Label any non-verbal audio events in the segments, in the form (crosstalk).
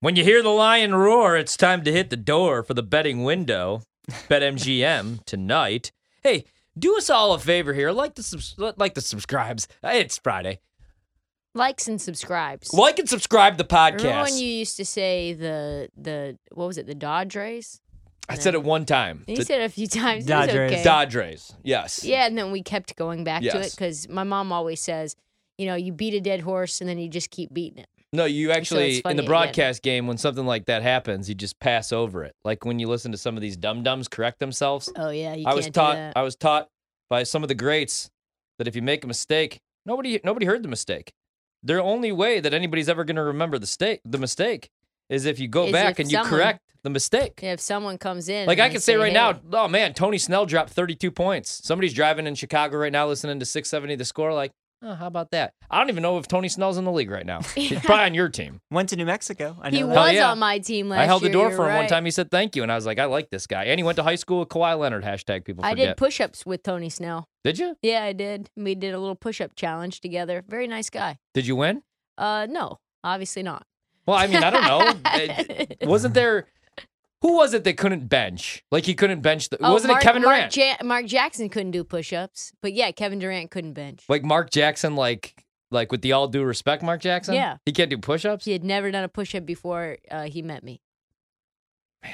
When you hear the lion roar, it's time to hit the door for the betting window. BetMGM (laughs) tonight. Hey, do us all a favor here. Like the subs- like the subscribes. Uh, it's Friday. Likes and subscribes. Like and subscribe the Remember podcast. when you used to say the the what was it the Dodge race? I said it one time. You The said it a few (laughs) times. It Dodge was race. okay. Dodge race. Yes. Yeah, and then we kept going back to it Yes. because my mom always says, you know, you beat a dead horse and then you just keep beating it. No, you actually in funny the broadcast game when something like that happens, you just pass over it. Like when you listen to some of these dum dums correct themselves. Oh yeah, you I was taught. I was taught by some of the greats that if you make a mistake, nobody nobody heard the mistake. The only way that anybody's ever going to remember the mistake the mistake is if you go Is back and you correct the mistake. if someone comes in, Like I can say right "Hey," now, oh man, Tony Snell dropped 32 points. Somebody's driving in Chicago right now listening to 670 the score like, oh, how about that? I don't even know if Tony Snell's in the league right now. (laughs) He's probably on your team. Went to New Mexico. I know he that. Was yeah. on my team last I held the door you're for him one time. He said thank you, and I was like, I like this guy. And he went to high school with Kawhi Leonard. Hashtag people I did push-ups with Tony Snell. did you? Yeah, I did. We did a little push-up challenge together. Very nice guy. Did you win? Uh, no, obviously not. Well, I mean, I don't know. (laughs) It- wasn't there? Who was it that couldn't bench? Like he couldn't bench. The, Oh, wasn't Mark, it Kevin Durant? Mark, ja- Mark Jackson couldn't do push-ups, but yeah, Kevin Durant couldn't bench. like Mark Jackson, like like with the all due respect, Mark Jackson. Yeah. he can't do push-ups. He had never done a push-up before uh, he met me. Man.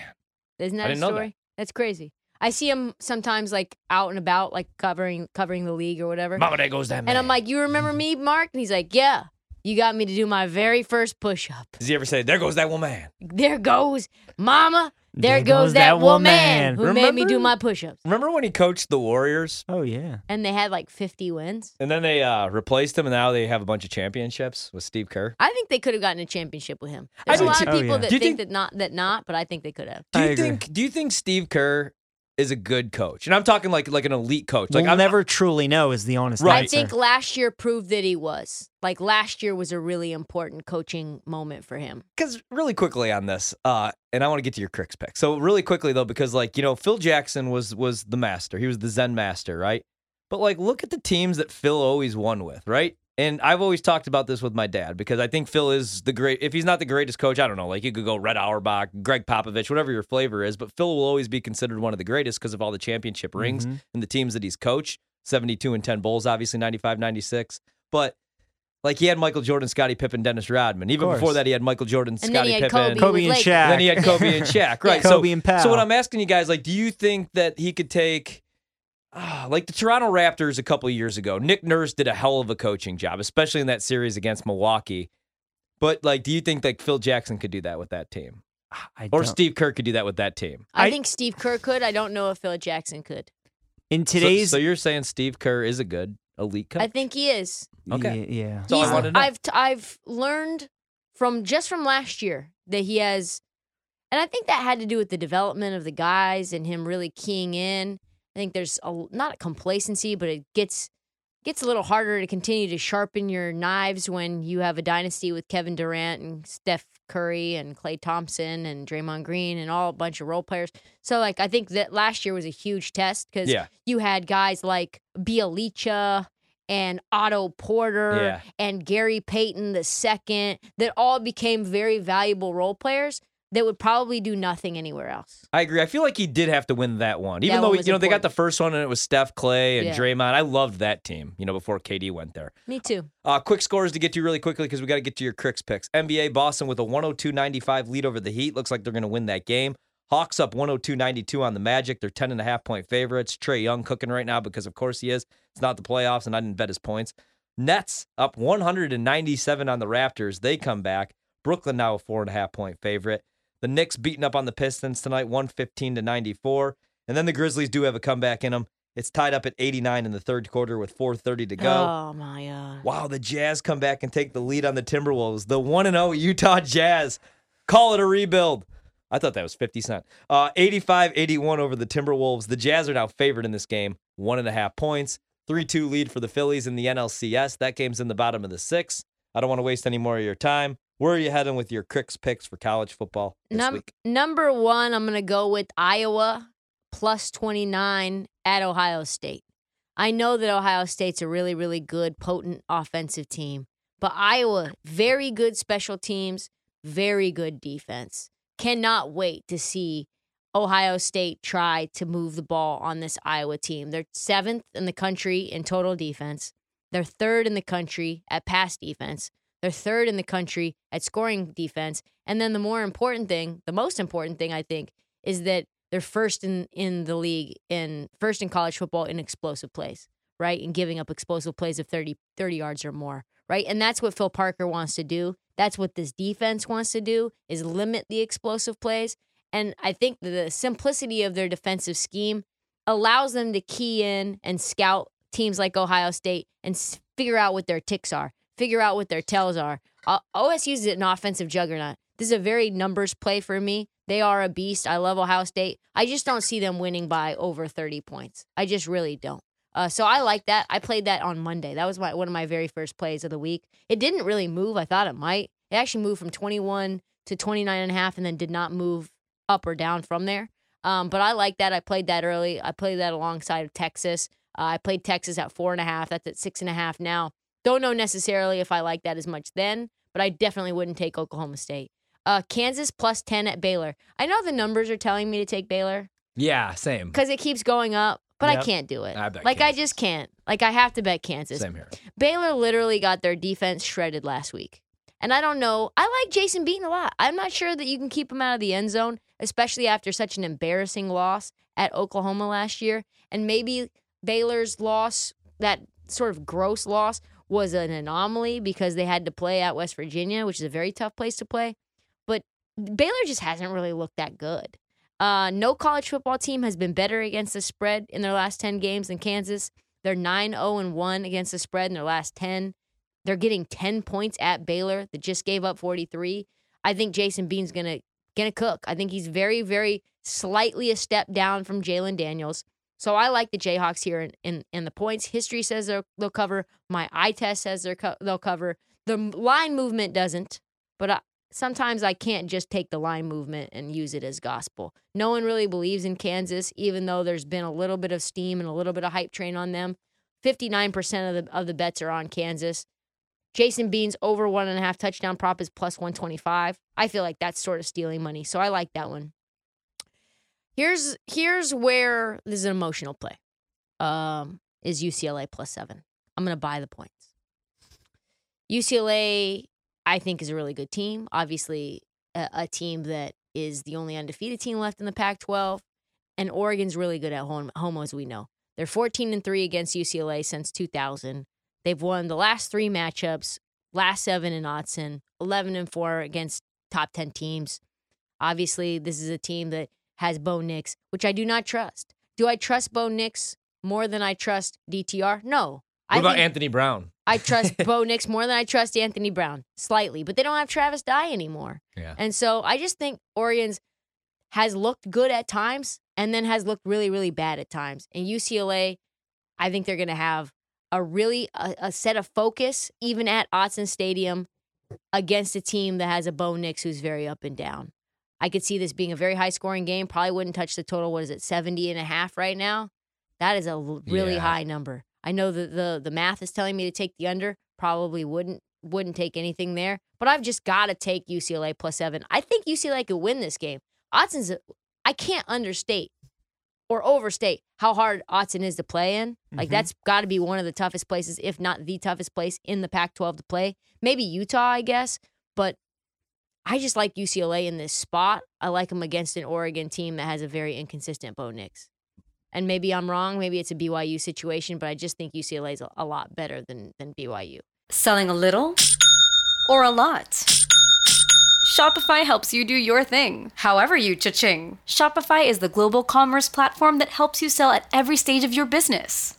isn't that a didn't that. story? That's crazy. I see him sometimes like out and about, like covering covering the league or whatever. Mama, there goes that man. And I'm like, "You remember me, Mark?" And he's like, "Yeah, you got me to do my very first push-up." Does he ever say, "There goes that woman"? There goes Mama. There, There goes, goes that, that woman woman. who made me do my push-ups. Remember when he coached the Warriors, Oh yeah. And they had like 50 wins. and then they uh, replaced him, and now they have a bunch of championships with Steve Kerr? I think they could have gotten a championship with him. There's a lot too. of Oh, people yeah. that think, think- that not that not, but I think they could have. Do you think? Do you think Steve Kerr is a good coach? And I'm talking like like an elite coach. Like we'll I'm never truly know is the honest Right. I think last year proved that he was. Like last year was a really important coaching moment for him. because really quickly on this, uh, and I want to get to your Cricks pick. So really quickly though, because like you know, Phil Jackson was was the master. He was the Zen master, right? But like, look at the teams that Phil always won with, right? And I've always talked about this with my dad because I think Phil is the great. If he's not the greatest coach, I don't know. Like you could go Red Auerbach, Gregg Popovich, whatever your flavor is. But Phil will always be considered one of the greatest because of all the championship rings Mhm. and the teams that he's coached. Seventy-two and ten Bulls, obviously 95, 96. But like he had Michael Jordan, Scottie Pippen, Dennis Rodman. Even before that, he had Michael Jordan, And then Scottie Pippen. Kobe, Kobe and Lakers. Shaq. Then he had Kobe and (laughs) Shaq, right? Kobe so, and Powell. so what I'm asking you guys, like, do you think that he could take, Ah, like the Toronto Raptors a couple of years ago? Nick Nurse did a hell of a coaching job, especially in that series against Milwaukee. But like, do you think like Phil Jackson could do that with that team, ah, I or don't- Steve Kerr could do that with that team? I, I- think Steve Kerr could. I don't know if Phil Jackson could. in today's so, you're saying Steve Kerr is a good elite coach? I think he is. Okay. yeah, yeah. That's all I He's- wanted to know. I've t- I've learned from just from last year that he has, and I think that had to do with the development of the guys and him really keying in. I think there's a not a complacency, but it gets gets a little harder to continue to sharpen your knives when you have a dynasty with Kevin Durant and Steph Curry and Klay Thompson and Draymond Green and all a bunch of role players. So like I think that last year was a huge test because Yeah. you had guys like Bjelica and Otto Porter Yeah. and Gary Payton the second that all became very valuable role players that would probably do nothing anywhere else. I agree. I feel like he did have to win that one, even That though one you know they got the first one and it was Steph, Klay, and Yeah. Draymond. I loved that team. You know before KD went there. Me too. Uh, quick scores to get to really quickly because we got to get to your Cricks picks. NBA Boston with a 102-95 lead over the Heat. Looks like they're going to win that game. Hawks up 102-92 on the Magic. They're 10 and a half point favorites. Trae Young cooking right now because of course he is. It's not the playoffs and I didn't bet his points. Nets up 197 on the Raptors. They come back. Brooklyn now a four and a half point favorite. The Knicks beating up on the Pistons tonight, 115 to 94. And then the Grizzlies do have a comeback in them. It's tied up at 89 in the third quarter with 4:30 to go. Oh my god. Wow, the Jazz come back and take the lead on the Timberwolves. The 1 and 0 Utah Jazz. Call it a rebuild. I thought that was 50 Cent. Uh, 85 81 over the Timberwolves. The Jazz are now favored in this game, one and a half points. 3 2 lead for the Phillies in the NLCS. That game's in the bottom of the six. I don't want to waste any more of your time. Where are you heading with your Cricks picks for college football this Num- week? number one, I'm going to go with Iowa plus 29 at Ohio State. I know that Ohio State's a really, really good, potent offensive team, but Iowa, very good special teams, very good defense. Cannot wait to see Ohio State try to move the ball on this Iowa team. They're seventh in the country in total defense. They're third in the country at pass defense. They're third in the country at scoring defense. And then the more important thing, the most important thing I think, is that they're first in, in the league in first in college football in explosive plays, right? And giving up explosive plays of 30, 30 yards or more, right? And that's what Phil Parker wants to do. That's what this defense wants to do is limit the explosive plays. And I think the simplicity of their defensive scheme allows them to key in and scout teams like Ohio State and figure out what their ticks are, figure out what their tells are. Uh, OSU is an offensive juggernaut. This is a very numbers play for me. They are a beast. I love Ohio State. I just don't see them winning by over 30 points. I just really don't. Uh, so I like that. I played that on Monday. That was my one of my very first plays of the week. It didn't really move. I thought it might. It actually moved from 21 to 29 and a half and then did not move up or down from there. Um, but I like that. I played that early. I played that alongside of Texas. Uh, I played Texas at four and a half. That's at six and a half now. Don't know necessarily if I like that as much then, but I definitely wouldn't take Oklahoma State. Uh, Kansas plus 10 at Baylor. I know the numbers are telling me to take Baylor Yeah, same. because it keeps going up, but I can't do it. I bet like, I just can't. Like, I have to bet Kansas. Same here. Baylor literally got their defense shredded last week. And I don't know. I like Jason Beaton a lot. I'm not sure that you can keep him out of the end zone, especially after such an embarrassing loss at Oklahoma last year. And maybe Baylor's loss, that sort of gross loss, was an anomaly because they had to play at West Virginia, which is a very tough place to play. But Baylor just hasn't really looked that good. Uh, no college football team has been better against the spread in their last 10 games than Kansas. They're 9 0 and 1 against the spread in their last 10. They're getting 10 points at Baylor that just gave up 43. I think Jason Bean's going to to cook. I think he's very very slightly a step down from Jalon Daniels. So I like the Jayhawks here in, in, in the points. History says they'll, cover. My eye test says they're co- they'll cover. The line movement doesn't, but I, sometimes I can't just take the line movement and use it as gospel. No one really believes in Kansas, even though there's been a little bit of steam and a little bit of hype train on them. 59% of the, of the bets are on Kansas. Jason Bean's over one and a half touchdown prop is plus 125. I feel like that's sort of stealing money. So I like that one. Here's here's where this is an emotional play. Um, is UCLA plus seven. I'm gonna buy the points. UCLA, I think, is a really good team. Obviously, a, a team that is the only undefeated team left in the Pac-12, and Oregon's really good at home, home as we know. They're 14 and three against UCLA since 2000. They've won the last three matchups, last seven in Autzen, 11 and four against top 10 teams. Obviously, this is a team that has Bo Nix, which I do not trust. Do I trust Bo Nix more than I trust DTR? No. What I about Anthony Brown? I trust (laughs) Bo Nix more than I trust Anthony Brown, slightly, but they don't have Travis Dye anymore. Yeah. And so I just think Oregon's has looked good at times and then has looked really, really bad at times. And UCLA, I think they're going to have a really a, a set of focus even at Autzen Stadium against a team that has a Bo Nix who's very up and down. I could see this being a very high scoring game. Probably wouldn't touch the total. What is it, 70 and a half right now? That is a really Yeah. high number. I know that the the math is telling me to take the under. Probably wouldn't wouldn't take anything there, but I've just got to take UCLA plus seven. I think UCLA could win this game. Autzen's, I can't understate or overstate how hard Autzen is to play in. Like Mhm. that's got to be one of the toughest places, if not the toughest place in the Pac-12 to play. Maybe Utah, I guess, but I just like UCLA in this spot. I like them against an Oregon team that has a very inconsistent Bo Nix. And maybe I'm wrong. Maybe it's a BYU situation, but I just think UCLA is a, lot better than than BYU. Selling a little or a lot? Shopify helps you do your thing, however you cha-ching. Shopify is the global commerce platform that helps you sell at every stage of your business.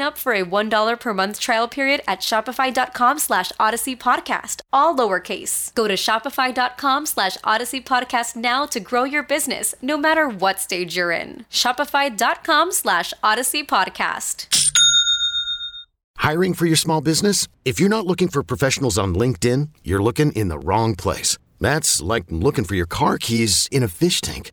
up for a $1 per month trial period at shopify.com slash odyssey podcast, all lowercase. Go to shopify.com slash odyssey podcast now to grow your business, no matter what stage you're in. Shopify.com slash odyssey podcast. Hiring for your small business? If you're not looking for professionals on LinkedIn, you're looking in the wrong place. That's like looking for your car keys in a fish tank.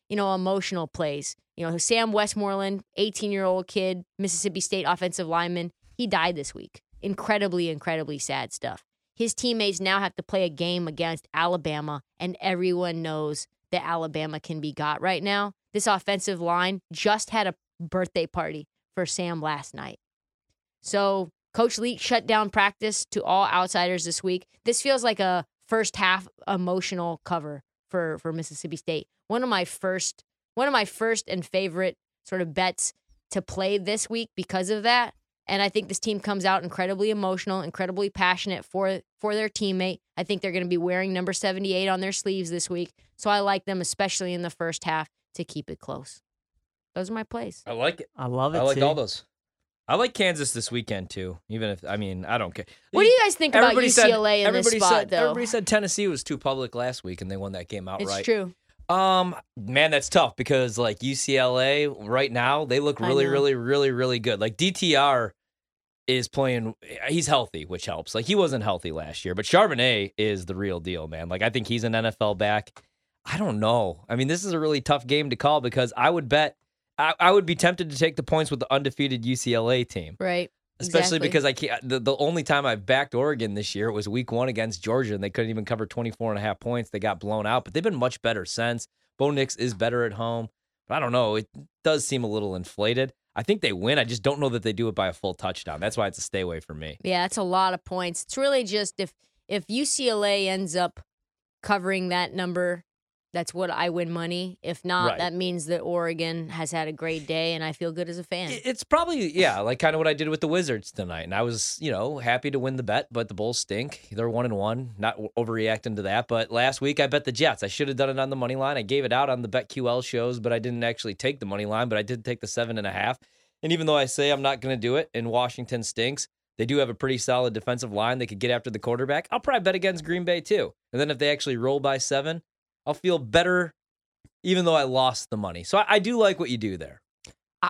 you know, emotional plays. You know, Sam Westmoreland, 18 year old kid, Mississippi State offensive lineman, he died this week. Incredibly, incredibly sad stuff. His teammates now have to play a game against Alabama, and everyone knows that Alabama can be got right now. This offensive line just had a birthday party for Sam last night. So Coach Leach shut down practice to all outsiders this week. This feels like a first half emotional cover for for Mississippi State. One of my first one of my first and favorite sort of bets to play this week because of that. And I think this team comes out incredibly emotional, incredibly passionate for for their teammate. I think they're going to be wearing number 78 on their sleeves this week. So I like them especially in the first half to keep it close. Those are my plays. I like it. I love it. I like too. all those. I like Kansas this weekend too. Even if I mean I don't care. What do you guys think about Everybody said- UCLA in this spot said, though? Everybody said Tennessee was too public last week, and they won that game outright. it's true. Um, man, that's tough because like UCLA right now, they look really, really, really, really good. Like DTR is playing, he's healthy, which helps. Like he wasn't healthy last year, but Charbonnet is the real deal, man. Like I think he's an NFL back. I don't know. I mean, this is a really tough game to call because I would bet, I, I would be tempted to take the points with the undefeated UCLA team. Right. Especially Exactly. because I can't. The, the only time I've backed Oregon this year was week one against Georgia, and they couldn't even cover 24 and a half points. They got blown out, but they've been much better since. Bo Nix is better at home, but I don't know. It does seem a little inflated. I think they win. I just don't know that they do it by a full touchdown. That's why it's a stay away for me. Yeah, that's a lot of points. It's really just if if UCLA ends up covering that number, that's what I win money. If not, Right. that means that Oregon has had a great day and I feel good as a fan. It's probably yeah, like kind of what I did with the Wizards tonight, and I was you know happy to win the bet, but the Bulls stink. They're one and one. Not overreacting to that, but last week I bet the Jets. I should have done it on the money line. I gave it out on the BetQL shows, but I didn't actually take the money line. But I did take the seven and a half. And even though I say I'm not going to do it, and Washington stinks, they do have a pretty solid defensive line. They could get after the quarterback. I'll probably bet against Green Bay too. And then if they actually roll by seven, I'll feel better, even though I lost the money. So I, I do like what you do there. I,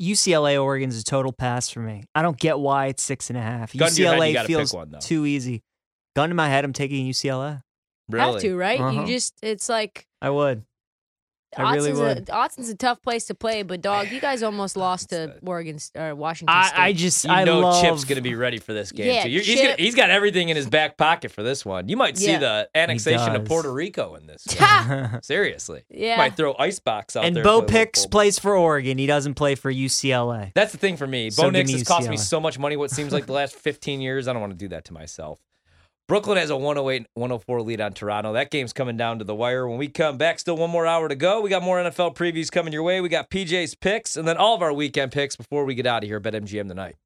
UCLA Oregon's a total pass for me. I don't get why it's six and a half. Gun to your head, you UCLA feels one, too easy. Gun to my head, I'm taking UCLA. Really, Have to, right? Uh-huh. You just it's like I would. I really Autzen's would. A, Autzen's a tough place to play, but dog, you guys almost (sighs) lost to Oregon or Washington I, State. I just You I know love Chip's going to be ready for this game Yeah, too. He's, gonna, he's got everything in his back pocket for this one. You might see Yeah. the annexation of. Puerto Rico in this. (laughs) (laughs) Seriously, Yeah. might throw icebox out and there. Bo for a little Pix full- plays for Oregon. He doesn't play for UCLA. That's the thing for me. So Bo give Nix me has cost me so much money. What seems like the (laughs) last 15 years. I don't want to do that to myself. Brooklyn has a 108 104 lead on Toronto. That game's coming down to the wire. When we come back, still one more hour to go. We got more NFL previews coming your way. We got PJ's picks and then all of our weekend picks before we get out of here at BetMGM tonight.